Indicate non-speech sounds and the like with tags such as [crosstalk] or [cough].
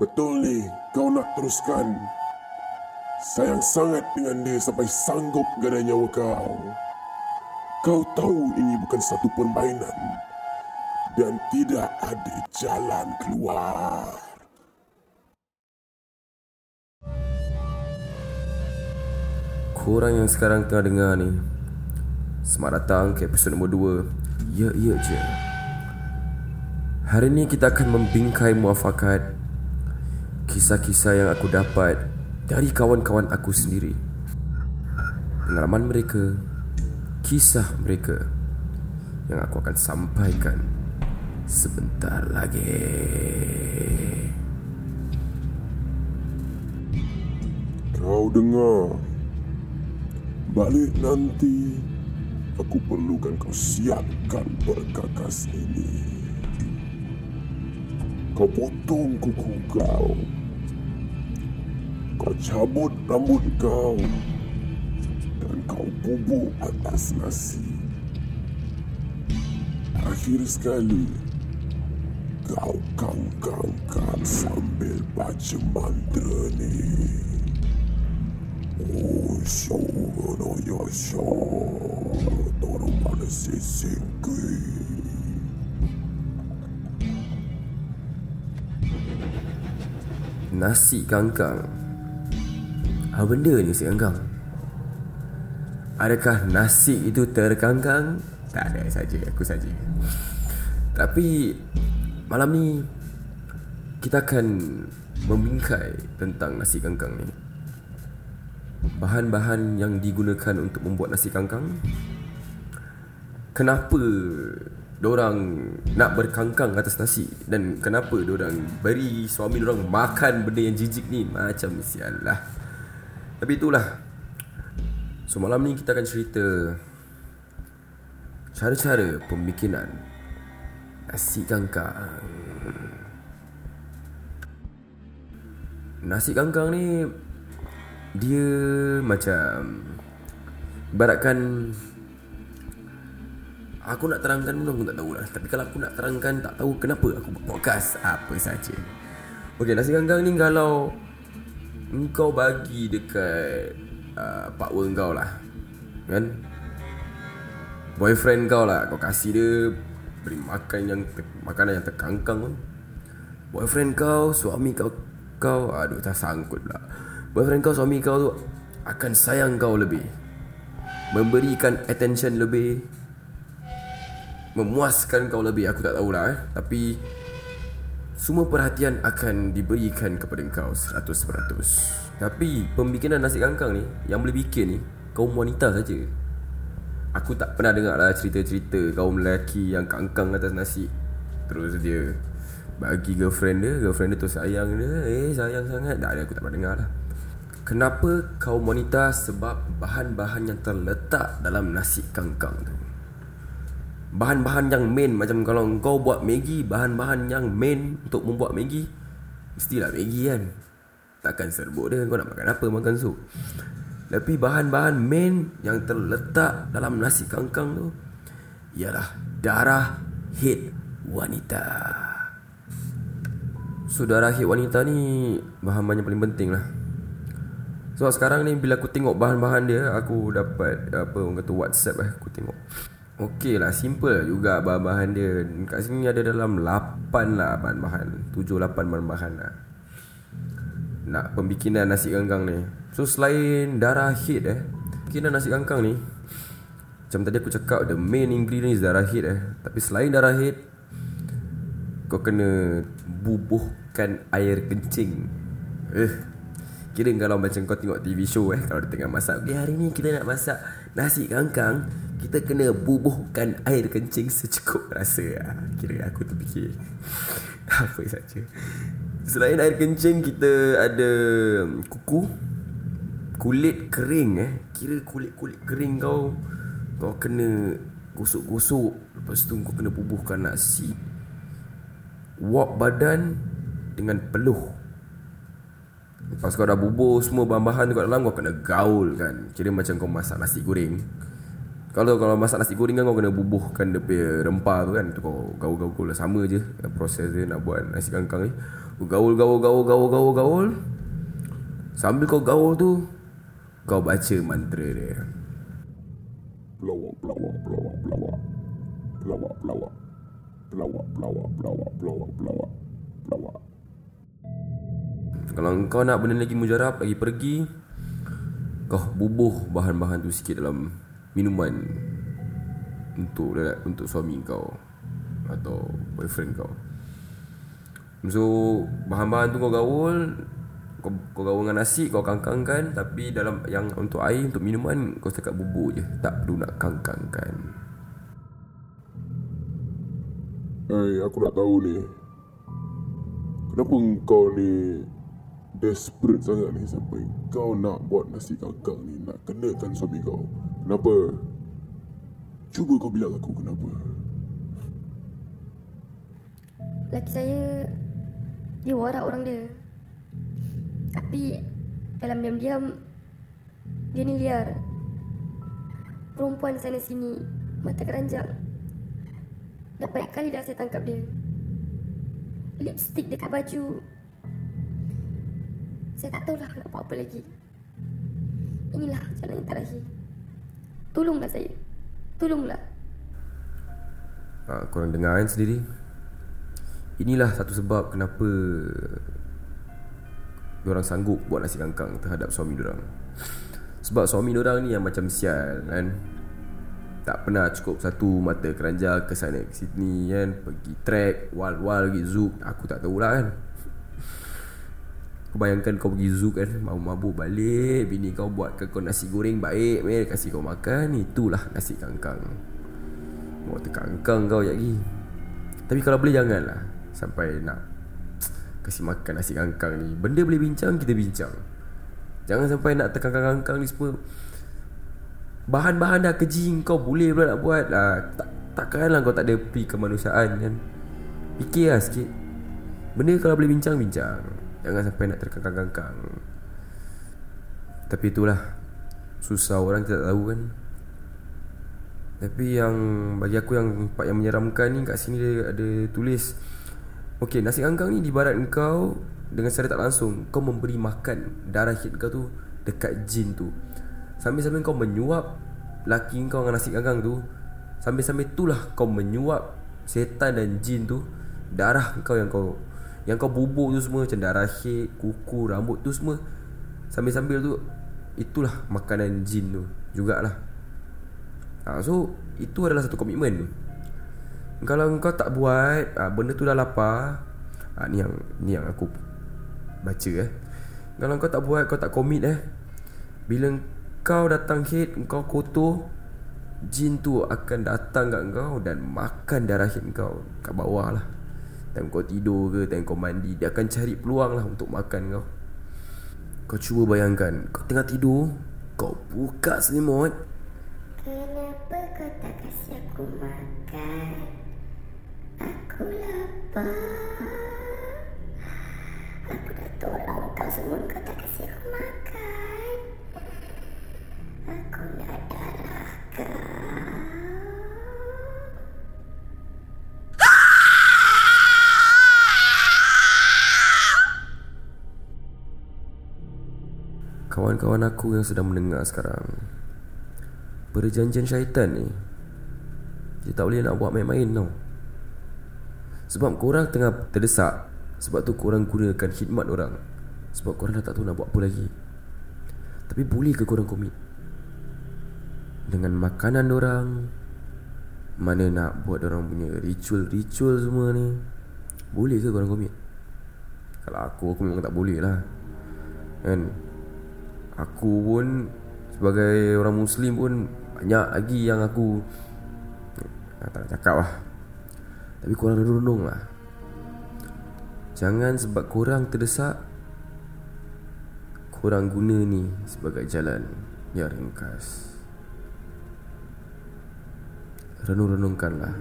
Betul ni, kau nak teruskan. Sayang sangat dengan dia sampai sanggup gada nyawa kau. Kau tahu ini bukan satu permainan dan tidak ada jalan keluar. Korang yang sekarang tengah dengar ni Selamat datang ke episod nombor 2 Ya, ya je Hari ni kita akan membingkai muafakat Kisah-kisah yang aku dapat Dari kawan-kawan aku sendiri. Pengalaman mereka Kisah mereka Yang aku akan sampaikan Sebentar lagi. Kau dengar? Balik nanti Aku perlukan kau siapkan perkakas ini potong kuku kau. Kau cabut rambut kau. Dan kau bubuk atas nasi. Akhir sekali Kau kangkangkan sambil baca mantra ni. Osho no yosho Toro mana sisingki Nasi kangkang Apa benda ni nasi kangkang? Adakah nasi itu terkangkang? Tak ada saja, aku saja. Tapi malam ni kita akan membingkai tentang nasi kangkang ni. Bahan-bahan yang digunakan untuk membuat nasi kangkang. Kenapa orang nak berkangkang atas nasi dan kenapa orang beri suami orang makan benda yang jijik ni macam sialah. Tapi itulah. So malam ni kita akan cerita cara-cara pembikinan nasi kangkang. Nasi kangkang ni dia macam ibaratkan aku nak terangkan pun aku tak tahu lah. Tapi kalau aku nak terangkan tak tahu kenapa aku buat podcast apa saja Okey nasi kangkang ni kalau engkau bagi dekat uh, pak wer kau lah kan? Boyfriend kau lah kau kasih dia beri makan yang ter- makanan yang terkangkang pun. Boyfriend kau suami kau kau aduh tak sangkut pula. Boyfriend kau, suami kau tu Akan sayang kau lebih. Memberikan attention lebih Memuaskan kau lebih Aku tak tahulah eh. Tapi Semua perhatian akan diberikan kepada kau 100% Tapi Pembikinan nasi kangkang ni Yang boleh bikin ni Kaum wanita saja. Aku tak pernah dengar lah cerita-cerita Kaum lelaki yang kangkang atas nasi Terus dia Bagi girlfriend dia Girlfriend dia tu sayang dia. Eh sayang sangat. Tak ada aku tak pernah dengar lah Kenapa kaum wanita? Sebab bahan-bahan yang terletak dalam nasi kangkang tu Bahan-bahan yang main. Macam kalau kau buat Maggi Bahan-bahan yang main untuk membuat Maggi Mestilah Maggi kan. Takkan serbuk dia kau nak makan apa makan sup. Tapi bahan-bahan main yang terletak dalam nasi kangkang tu Ialah darah head wanita. So darah head wanita ni bahan-bahan yang paling penting lah. So sekarang ni bila aku tengok bahan-bahan dia Aku dapat apa orang kata whatsapp eh Aku tengok Okey lah simple juga bahan-bahan dia. Kat sini ada dalam 8 lah bahan-bahan. 7-8 bahan-bahan lah. Nak pembikinan nasi kangkang ni. So selain darah head eh Pembikinan nasi kangkang ni Macam tadi aku cakap The main ingredient is darah head eh. Tapi selain darah head Kau kena bubuhkan air kencing. Eh Kira kalau macam kau tengok TV show eh Kalau dia tengah masak Okay hari ni kita nak masak Nasi kangkang Kita kena bubuhkan air kencing secukup rasa. Lah. Kira aku terfikir. [laughs] Apa saja. Selain air kencing Kita ada kuku. Kulit kering eh. Kira kulit-kulit kering kau Kau kena gosok-gosok. Lepas tu kau kena bubuhkan nasi. Wap badan Dengan peluh. Lepas kau dah bubur semua bahan-bahan kat dalam Kau kena gaul kan. Kira macam kau masak nasi goreng Kalau kalau masak nasi goreng kan kau kena bubuhkan dia punya rempah tu kan. Tu kau gaul-gaul lah sama je proses dia nak buat nasi kangkang ni. Kau gaul gaul gaul gaul gaul gaul. Sambil kau gaul tu kau baca mantra dia. Pelawak, pelawak, pelawak, pelawak. Pelawak, pelawak. Pelawak, pelawak, pelawak, pelawak, pelawak. Pelawak. Kalau kau nak benda lagi mujarab Lagi pergi Kau bubuh bahan-bahan tu sikit dalam Minuman Untuk untuk suami kau Atau boyfriend kau So Bahan-bahan tu kau gaul kau, kau gaul dengan nasi Kau kangkangkan Tapi dalam yang untuk air Untuk minuman Kau cakap bubuh je Tak perlu nak kangkangkan Eh, hey, aku nak tahu ni. Kenapa kau ni desperate sangat ni sampai kau nak buat nasi kangkang ni nak kenakan suami kau. Kenapa? Cuba kau bilang aku kenapa. Laki saya dia warak orang dia. Tapi dalam diam-diam dia ni liar. Perempuan sana sini mata keranjang. Dah banyak kali dah saya tangkap dia. Lipstick dekat baju saya tak tahulah nak buat apa lagi. Inilah jalan yang terakhir. Tolonglah saya. Tolonglah. ha, Korang dengar kan sendiri? Inilah satu sebab kenapa Diorang sanggup buat nasi kangkang terhadap suami diorang. Sebab suami diorang ni yang macam sial kan? Tak pernah cukup satu mata keranjang ke sana ke sini kan? Pergi track, wal-wal pergi zouk. Aku tak tahulah kan Kau bayangkan kau pergi zoo kan Mabuk-mabuk balik Bini kau buat kau nasi goreng baik meh Kasih kau makan Itulah nasi kangkang. Mau terkangkang kau lagi. Tapi kalau boleh janganlah Sampai nak Kasih makan nasi kangkang ni. Benda boleh bincang Kita bincang. Jangan sampai nak terkangkang-kangkang ni semua. Bahan-bahan dah keji Kau boleh pula nak buat. Ah, tak, Takkanlah kau tak ada Pri kemanusiaan kan. Fikir lah sikit. Benda kalau boleh bincang Bincang Jangan sampai nak terkangkang-kangkang Tapi itulah. Susah orang kita tak tahu kan. Tapi yang Bagi aku yang Part yang menyeramkan ni Kat sini dia ada tulis Okay nasi kangkang ni Dibarat kau Dengan secara tak langsung. Kau memberi makan Darah hit kau tu Dekat jin tu. Sambil-sambil kau menyuap Laki kau dengan nasi kangkang tu Sambil-sambil itulah Kau menyuap Setan dan jin tu Darah kau yang kau yang kau bubuk tu semua Macam darah hit Kuku Rambut tu semua Sambil-sambil tu Itulah makanan jin tu Jugalah. Ha, So Itu adalah satu komitmen. Kalau kau tak buat ha, Benda tu dah lapar ha, Ni yang Ni yang aku Baca eh. Kalau kau tak buat Kau tak komit eh. Bila kau datang hit Kau kotor Jin tu akan datang kat kau Dan makan darah hit kau Kat bawah lah Time kau tidur ke Time kau mandi Dia akan cari peluang lah Untuk makan kau Kau cuba bayangkan Kau tengah tidur Kau buka selimut Kenapa kau tak kasih aku makan? Aku lapar. Aku dah tolong kau semua kau tak kasih aku makan. Kawan-kawan aku yang sedang mendengar sekarang. Perjanjian syaitan ni Dia tak boleh nak buat main-main tau. Sebab korang tengah terdesak Sebab tu korang gunakan khidmat orang. Sebab korang dah tak tahu nak buat apa lagi. Tapi boleh ke korang komit Dengan makanan orang Mana nak buat orang punya ritual-ritual semua ni Boleh ke korang komit Kalau aku, aku memang tak boleh lah. Kan Aku pun Sebagai orang Muslim pun Banyak lagi yang aku ah, Tak nak cakap lah. Tapi korang renung lah. Jangan sebab korang terdesak Korang guna ni Sebagai jalan Yang ringkas. Renung-renungkanlah